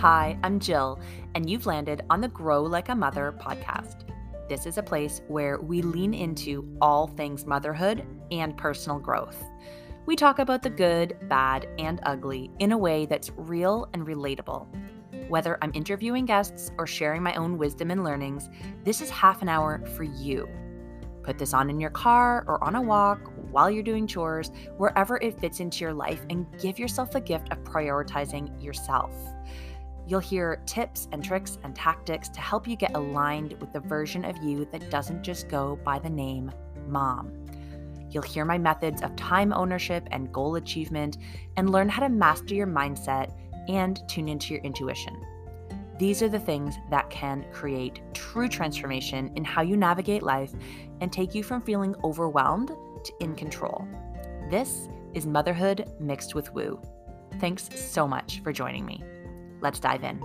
Hi, I'm Jill, and you've landed on the Grow Like a Mother podcast. This is a place where we lean into all things motherhood and personal growth. We talk about the good, bad, and ugly in a way that's real and relatable. Whether I'm interviewing guests or sharing my own wisdom and learnings, this is half an hour for you. Put this on in your car or on a walk while you're doing chores, wherever it fits into your life, and give yourself the gift of prioritizing yourself. You'll hear tips and tricks and tactics to help you get aligned with the version of you that doesn't just go by the name mom. You'll hear my methods of time ownership and goal achievement and learn how to master your mindset and tune into your intuition. These are the things that can create true transformation in how you navigate life and take you from feeling overwhelmed to in control. This is motherhood mixed with woo. Thanks so much for joining me. Let's dive in.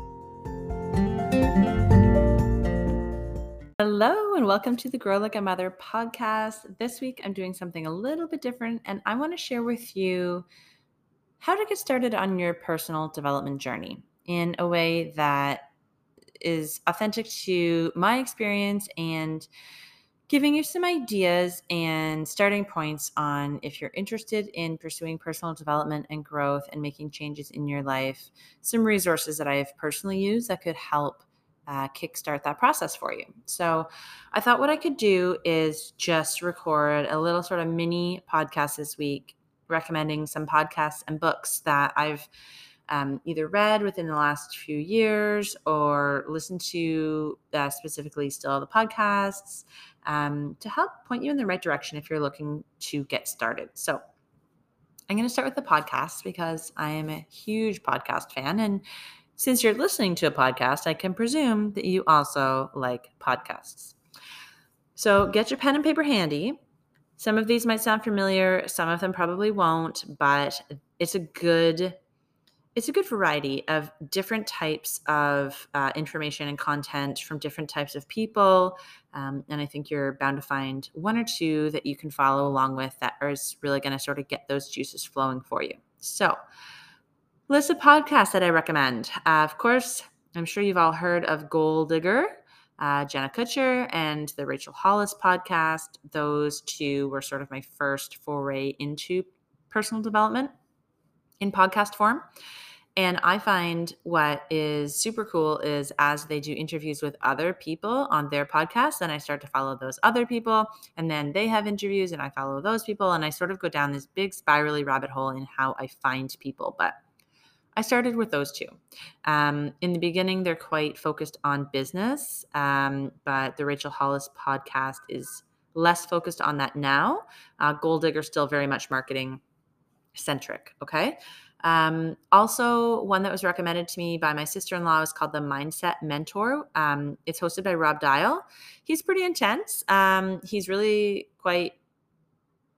Hello, and welcome to the Grow Like a Mother podcast. This week, I'm doing something a little bit different, and I want to share with you how to get started on your personal development journey in a way that is authentic to my experience and giving you some ideas and starting points on if you're interested in pursuing personal development and growth and making changes in your life, some resources that I have personally used that could help uh, kickstart that process for you. So, I thought what I could do is just record a little sort of mini podcast this week, recommending some podcasts and books that I've um, either read within the last few years or listened to uh, specifically still the podcasts um, to help point you in the right direction if you're looking to get started. So, I'm going to start with the podcast because I am a huge podcast fan. And since you're listening to a podcast, I can presume that you also like podcasts. So, get your pen and paper handy. Some of these might sound familiar, some of them probably won't, but it's a good it's a good variety of different types of uh, information and content from different types of people. Um, and I think you're bound to find one or two that you can follow along with that is really going to sort of get those juices flowing for you. So, list of podcasts that I recommend. Uh, of course, I'm sure you've all heard of Goal Digger, uh, Jenna Kutcher, and the Rachel Hollis podcast. Those two were sort of my first foray into personal development in podcast form. And I find what is super cool is as they do interviews with other people on their podcast, then I start to follow those other people. And then they have interviews and I follow those people. And I sort of go down this big spirally rabbit hole in how I find people. But I started with those two. Um, in the beginning, they're quite focused on business, um, but the Rachel Hollis podcast is less focused on that now. Uh, Goal Digger still very much marketing centric. Okay. Um, also, one that was recommended to me by my sister in law is called The Mindset Mentor. Um, it's hosted by Rob Dial. He's pretty intense. Um, he's really quite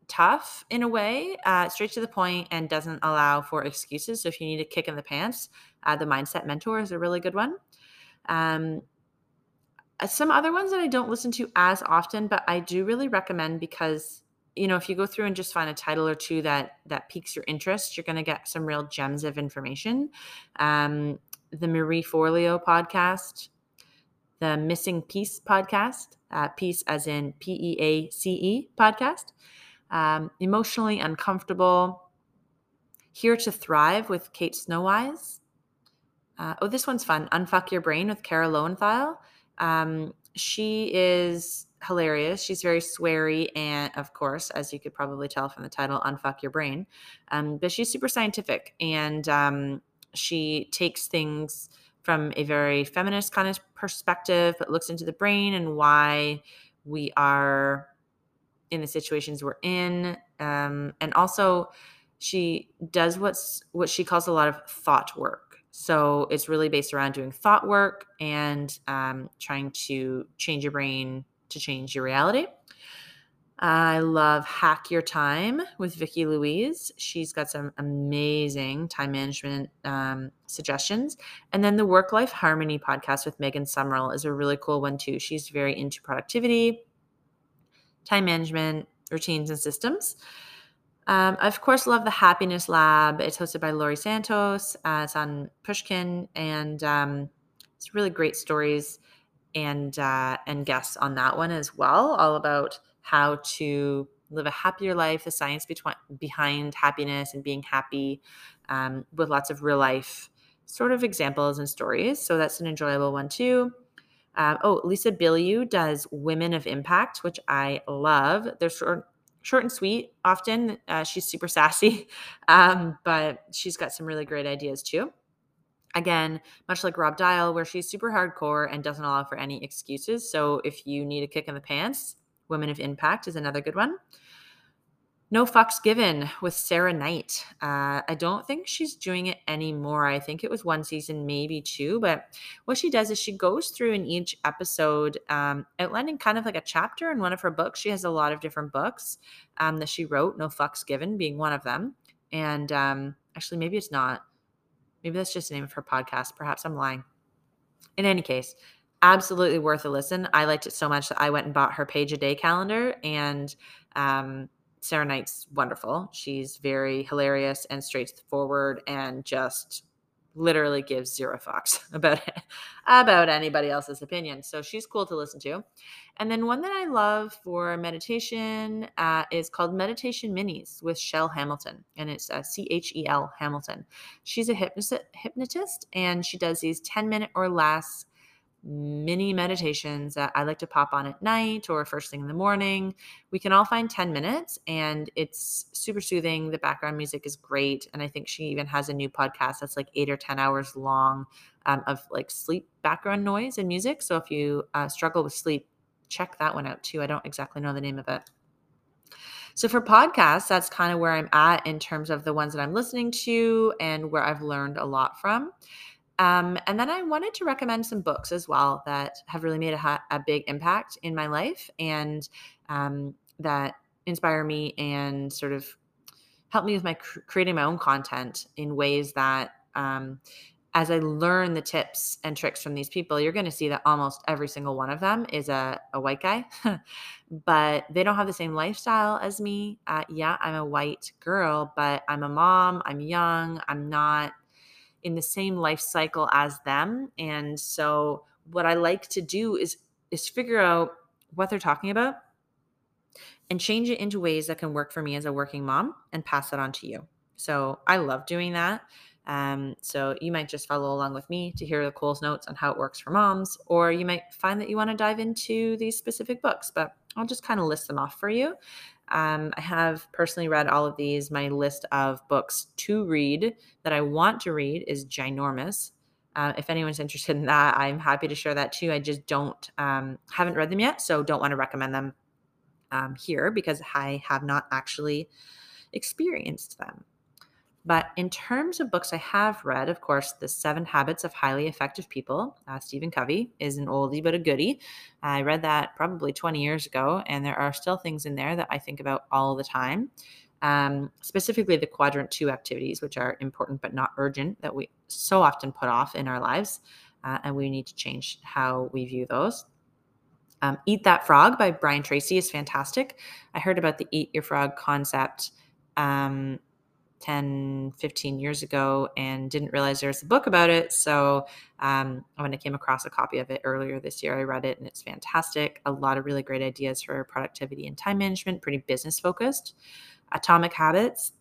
tough in a way, uh, straight to the point, and doesn't allow for excuses. So, if you need a kick in the pants, uh, The Mindset Mentor is a really good one. Um, uh, some other ones that I don't listen to as often, but I do really recommend because you know if you go through and just find a title or two that that piques your interest you're going to get some real gems of information. Um, the marie forleo podcast the missing piece podcast uh, piece as in p-e-a-c-e podcast. Um, emotionally uncomfortable here to thrive with kate snowise uh, oh this one's fun unfuck your brain with kara loewentheil um, she is hilarious. She's very sweary, and of course, as you could probably tell from the title, "Unfuck Your Brain." Um, but she's super scientific, and um, she takes things from a very feminist kind of perspective, but looks into the brain and why we are in the situations we're in, um, and also she does what's what she calls a lot of thought work. So it's really based around doing thought work and um, trying to change your brain to change your reality. I love Hack Your Time with Vicki Louise. She's got some amazing time management um, suggestions. And then the Work Life Harmony podcast with Megan Sumrell is a really cool one, too. She's very into productivity, time management, routines, and systems. Um, I, of course, love the Happiness Lab. It's hosted by Laurie Santos. Uh, it's on Pushkin, and um, it's really great stories and uh, and guests on that one as well, all about how to live a happier life, the science between, behind happiness and being happy, um, with lots of real life sort of examples and stories. So that's an enjoyable one too. Um, oh, Lisa Bilyeu does Women of Impact, which I love. They're short, short and sweet. Often uh, she's super sassy, um, but she's got some really great ideas too. Again, much like Rob Dial, where she's super hardcore and doesn't allow for any excuses. So if you need a kick in the pants, Women of Impact is another good one. No Fucks Given with Sarah Knight. Uh, I don't think she's doing it anymore. I think it was one season, maybe two. But what she does is she goes through in each episode, um, outlining kind of like a chapter in one of her books. She has a lot of different books um, that she wrote, No Fucks Given being one of them. And um, actually, maybe it's not. Maybe that's just the name of her podcast. Perhaps I'm lying. In any case, absolutely worth a listen. I liked it so much that I went and bought her page a day calendar and um, Sarah Knight's wonderful. She's very hilarious and straightforward and just literally gives zero fucks about about anybody else's opinion. So she's cool to listen to. And then one that I love for meditation uh, is called Meditation Minis with Chel Hamilton, and it's uh, C H E L Hamilton. She's a hypnotist, and she does these ten minute or less mini meditations that I like to pop on at night or first thing in the morning. We can all find 10 minutes and it's super soothing. The background music is great. And I think she even has a new podcast that's like eight or 10 hours long um, of like sleep background noise and music. So if you uh, struggle with sleep, check that one out too. I don't exactly know the name of it. So for podcasts, that's kind of where I'm at in terms of the ones that I'm listening to and where I've learned a lot from. Um, and then I wanted to recommend some books as well that have really made a, ha- a big impact in my life and um, that inspire me and sort of help me with my cr- creating my own content in ways that um, as I learn the tips and tricks from these people, you're going to see that almost every single one of them is a, a white guy, but they don't have the same lifestyle as me. Uh, yeah, I'm a white girl, but I'm a mom, I'm young, I'm not in the same life cycle as them and so what i like to do is is figure out what they're talking about and change it into ways that can work for me as a working mom and pass it on to you so i love doing that um, so you might just follow along with me to hear the Cole's notes on how it works for moms, or you might find that you want to dive into these specific books, but I'll just kind of list them off for you. Um, I have personally read all of these. My list of books to read that I want to read is ginormous. Uh, if anyone's interested in that, I'm happy to share that too. I just don't um, haven't read them yet, so don't want to recommend them um, here because I have not actually experienced them. But in terms of books I have read, of course, The Seven Habits of Highly Effective People, uh, Stephen Covey, is an oldie but a goodie. I read that probably 20 years ago, and there are still things in there that I think about all the time. Um, specifically, the quadrant two activities, which are important but not urgent, that we so often put off in our lives. Uh, and we need to change how we view those. Um, Eat That Frog by Brian Tracy is fantastic. I heard about the Eat Your Frog concept um, 10, 15 years ago and didn't realize there was a book about it. So um, when I came across a copy of it earlier this year, I read it and it's fantastic. A lot of really great ideas for productivity and time management, pretty business focused. Atomic Habits,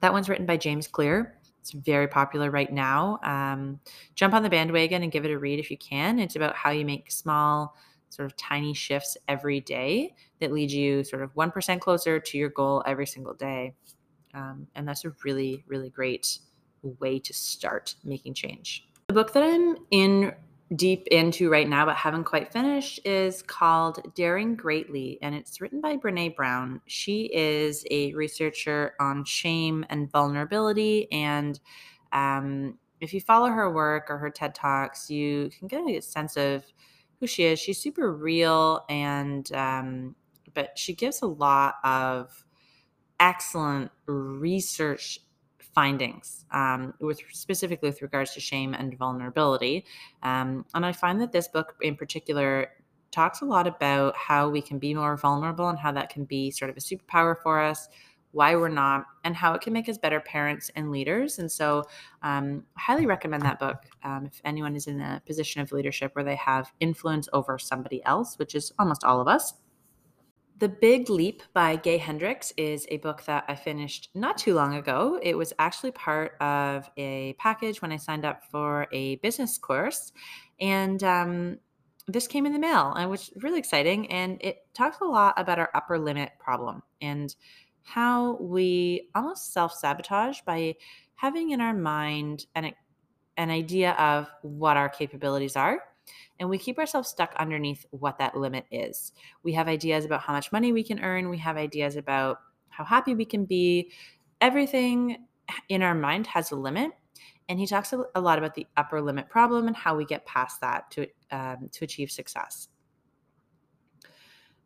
that one's written by James Clear. It's very popular right now. Um, jump on the bandwagon and give it a read if you can. It's about how you make small, sort of tiny shifts every day that lead you sort of 1% closer to your goal every single day. Um, and that's a really, really great way to start making change. The book that I'm in deep into right now, but haven't quite finished, is called Daring Greatly, and it's written by Brene Brown. She is a researcher on shame and vulnerability. And um, if you follow her work or her TED Talks, you can get a sense of who she is. She's super real, and um, but she gives a lot of excellent research findings um, with specifically with regards to shame and vulnerability um, and i find that this book in particular talks a lot about how we can be more vulnerable and how that can be sort of a superpower for us why we're not, and how it can make us better parents and leaders. And so, um, highly recommend that book um, if anyone is in a position of leadership where they have influence over somebody else, which is almost all of us. The Big Leap by Gay Hendricks is a book that I finished not too long ago. It was actually part of a package when I signed up for a business course. And um, this came in the mail, and which was really exciting. And it talks a lot about our upper limit problem and how we almost self sabotage by having in our mind an, an idea of what our capabilities are and we keep ourselves stuck underneath what that limit is. We have ideas about how much money we can earn, we have ideas about how happy we can be. Everything in our mind has a limit. And he talks a lot about the upper limit problem and how we get past that to, um, to achieve success.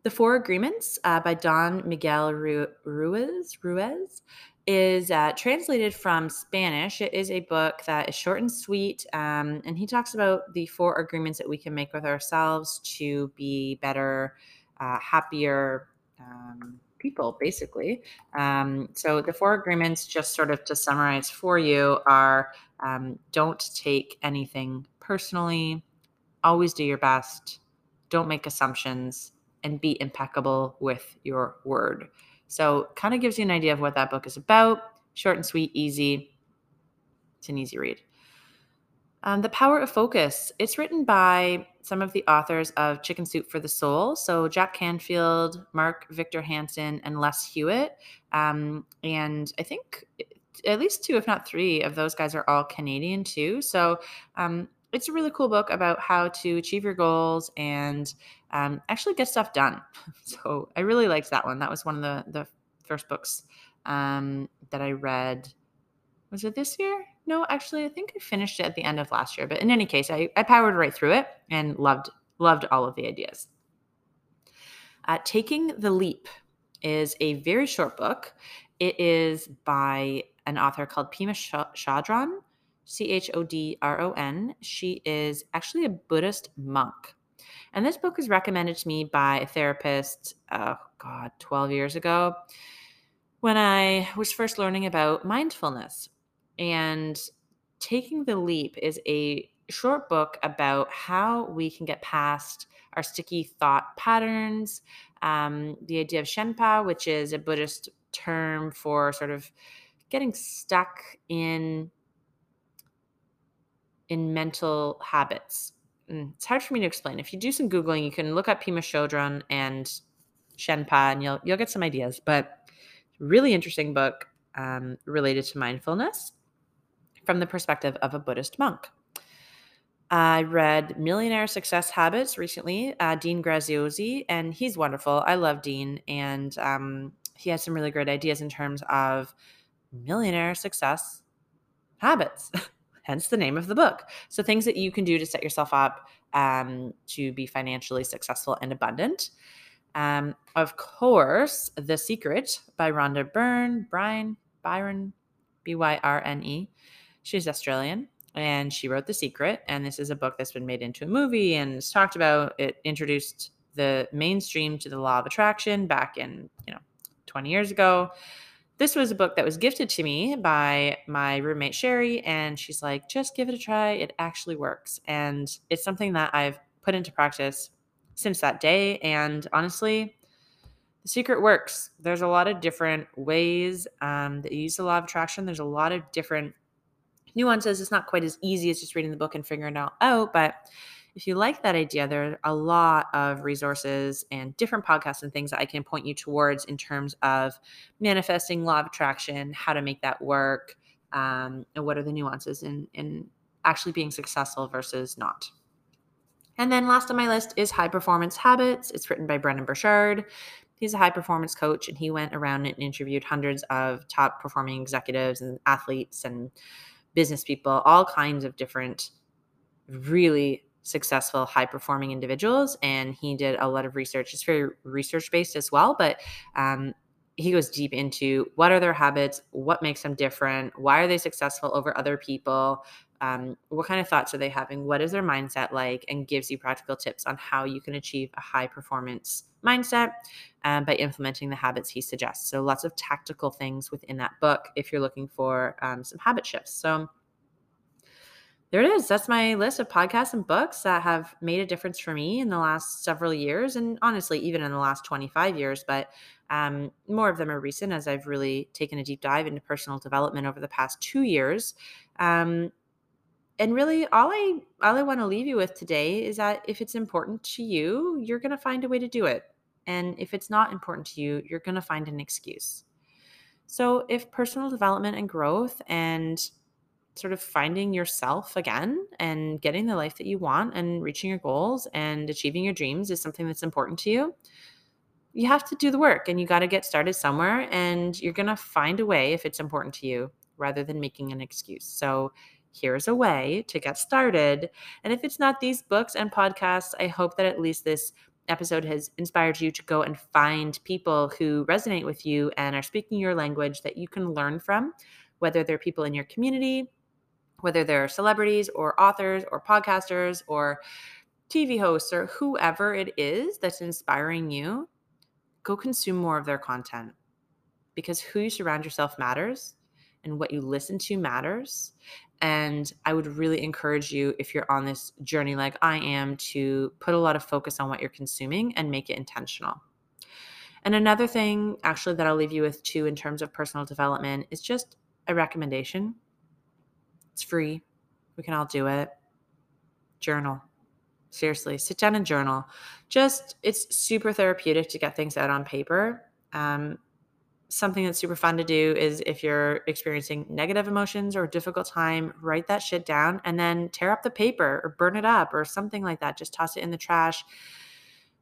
The Four Agreements uh, by Don Miguel Ruiz, Ruiz is uh, translated from Spanish. It is a book that is short and sweet, um, and he talks about the four agreements that we can make with ourselves to be better, uh, happier um, people, basically. Um, so, the four agreements, just sort of to summarize for you, are um, don't take anything personally, always do your best, don't make assumptions, and be impeccable with your word. So, kind of gives you an idea of what that book is about. Short and sweet, easy. It's an easy read. Um, the Power of Focus. It's written by some of the authors of Chicken Soup for the Soul. So, Jack Canfield, Mark Victor Hansen, and Les Hewitt. Um, and I think at least two, if not three, of those guys are all Canadian too. So, um, it's a really cool book about how to achieve your goals and um, actually get stuff done. So I really liked that one. That was one of the the first books um, that I read. Was it this year? No, actually, I think I finished it at the end of last year. But in any case, I, I powered right through it and loved loved all of the ideas. Uh, Taking the Leap is a very short book. It is by an author called Pema Chodron, C H O D R O N. She is actually a Buddhist monk. And this book was recommended to me by a therapist, oh God, 12 years ago when I was first learning about mindfulness. And Taking the Leap is a short book about how we can get past our sticky thought patterns. Um, the idea of Shenpa, which is a Buddhist term for sort of getting stuck in in mental habits Mm, it's hard for me to explain. If you do some googling, you can look up Pema Chodron and Shenpa, and you'll you'll get some ideas. But really interesting book um, related to mindfulness from the perspective of a Buddhist monk. I read Millionaire Success Habits recently, uh, Dean Graziosi, and he's wonderful. I love Dean, and um, he has some really great ideas in terms of millionaire success habits. hence the name of the book. So, things that you can do to set yourself up um, to be financially successful and abundant. Um, of course, The Secret by Rhonda Byrne, Brian, Byron, B Y R N E. She's Australian and she wrote The Secret. And this is a book that's been made into a movie and it's talked about. It introduced the mainstream to the law of attraction back in, you know, 20 years ago this was a book that was gifted to me by my roommate Sherry, and she's like, just give it a try. It actually works. And it's something that I've put into practice since that day. And honestly, the secret works. There's a lot of different ways um, that you use the law of attraction. There's a lot of different nuances. It's not quite as easy as just reading the book and figuring it all out, but if you like that idea, there are a lot of resources and different podcasts and things that I can point you towards in terms of manifesting law of attraction, how to make that work, um, and what are the nuances in, in actually being successful versus not. And then last on my list is High Performance Habits. It's written by Brendon Burchard. He's a high performance coach, and he went around and interviewed hundreds of top performing executives and athletes and business people, all kinds of different really successful high performing individuals and he did a lot of research it's very research based as well but um, he goes deep into what are their habits what makes them different why are they successful over other people Um, what kind of thoughts are they having? What is their mindset like? And gives you practical tips on how you can achieve a high performance mindset um, by implementing the habits he suggests. So, lots of tactical things within that book if you're looking for um, some habit shifts. So, there it is. That's my list of podcasts and books that have made a difference for me in the last several years, and honestly, even in the last 25 years. But um, more of them are recent as I've really taken a deep dive into personal development over the past two years. Um, and really, all I all I want to leave you with today is that if it's important to you, you're going to find a way to do it, and if it's not important to you, you're going to find an excuse. So, if personal development and growth and sort of finding yourself again and getting the life that you want and reaching your goals and achieving your dreams is something that's important to you, you have to do the work and you got to get started somewhere and you're going to find a way if it's important to you rather than making an excuse. So, here's a way to get started. And if it's not these books and podcasts, I hope that at least this episode has inspired you to go and find people who resonate with you and are speaking your language that you can learn from, whether they're people in your community, whether they're celebrities or authors or podcasters or TV hosts or whoever it is that's inspiring you, go consume more of their content because who you surround yourself matters and what you listen to matters. And I would really encourage you, if you're on this journey like I am, to put a lot of focus on what you're consuming and make it intentional. And another thing, actually, that I'll leave you with too, in terms of personal development, is just a recommendation it's free. We can all do it. Journal. Seriously, sit down and journal. Just, it's super therapeutic to get things out on paper. Um, something that's super fun to do is if you're experiencing negative emotions or a difficult time, write that shit down and then tear up the paper or burn it up or something like that. Just toss it in the trash.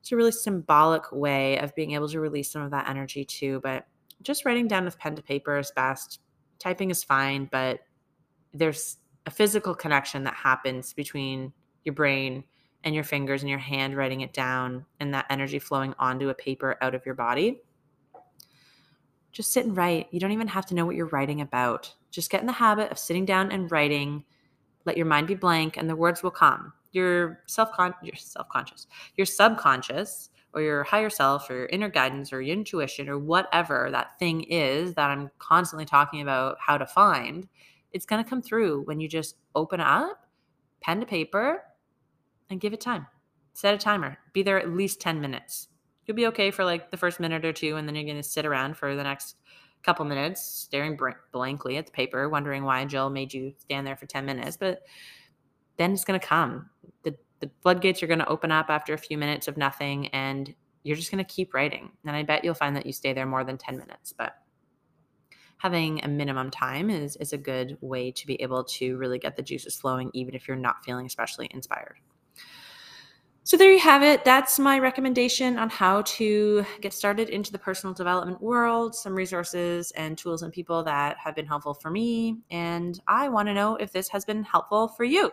It's a really symbolic way of being able to release some of that energy too. But just writing down with pen to paper is best. Typing is fine, but there's a physical connection that happens between your brain and your fingers and your hand writing it down and that energy flowing onto a paper out of your body. Just sit and write. You don't even have to know what you're writing about. Just get in the habit of sitting down and writing. Let your mind be blank and the words will come. Your self your self-conscious, your subconscious or your higher self or your inner guidance or your intuition or whatever that thing is that I'm constantly talking about how to find it's going to come through when you just open up, pen to paper, and give it time. Set a timer. Be there at least 10 minutes. You'll be okay for like the first minute or two, and then you're going to sit around for the next couple minutes, staring blankly at the paper, wondering why Jill made you stand there for 10 minutes. But then it's going to come. The, the floodgates are going to open up after a few minutes of nothing, and you're just going to keep writing. And I bet you'll find that you stay there more than 10 minutes. But having a minimum time is is a good way to be able to really get the juices flowing even if you're not feeling especially inspired. So there you have it. That's my recommendation on how to get started into the personal development world, some resources and tools and people that have been helpful for me and I want to know if this has been helpful for you.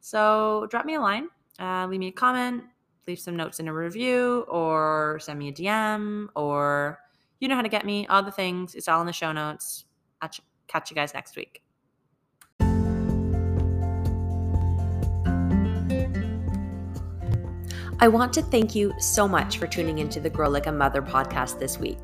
So drop me a line, uh, leave me a comment, leave some notes in a review or send me a DM or you know how to get me, all the things. It's all in the show notes. I'll catch you guys next week. I want to thank you so much for tuning into the Grow Like a Mother podcast this week.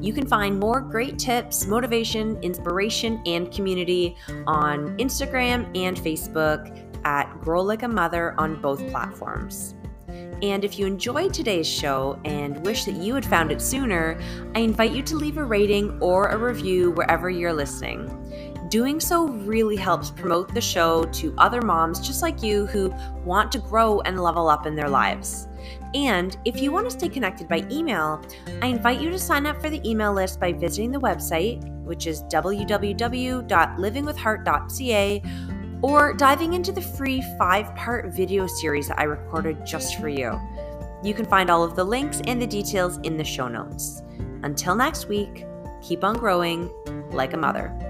You can find more great tips, motivation, inspiration, and community on Instagram and Facebook at Grow Like a Mother on both platforms. And if you enjoyed today's show and wish that you had found it sooner, I invite you to leave a rating or a review wherever you're listening. Doing so really helps promote the show to other moms just like you who want to grow and level up in their lives. And if you want to stay connected by email, I invite you to sign up for the email list by visiting the website, which is www.livingwithheart.ca or diving into the free five part video series that I recorded just for you. You can find all of the links and the details in the show notes. Until next week, keep on growing like a mother.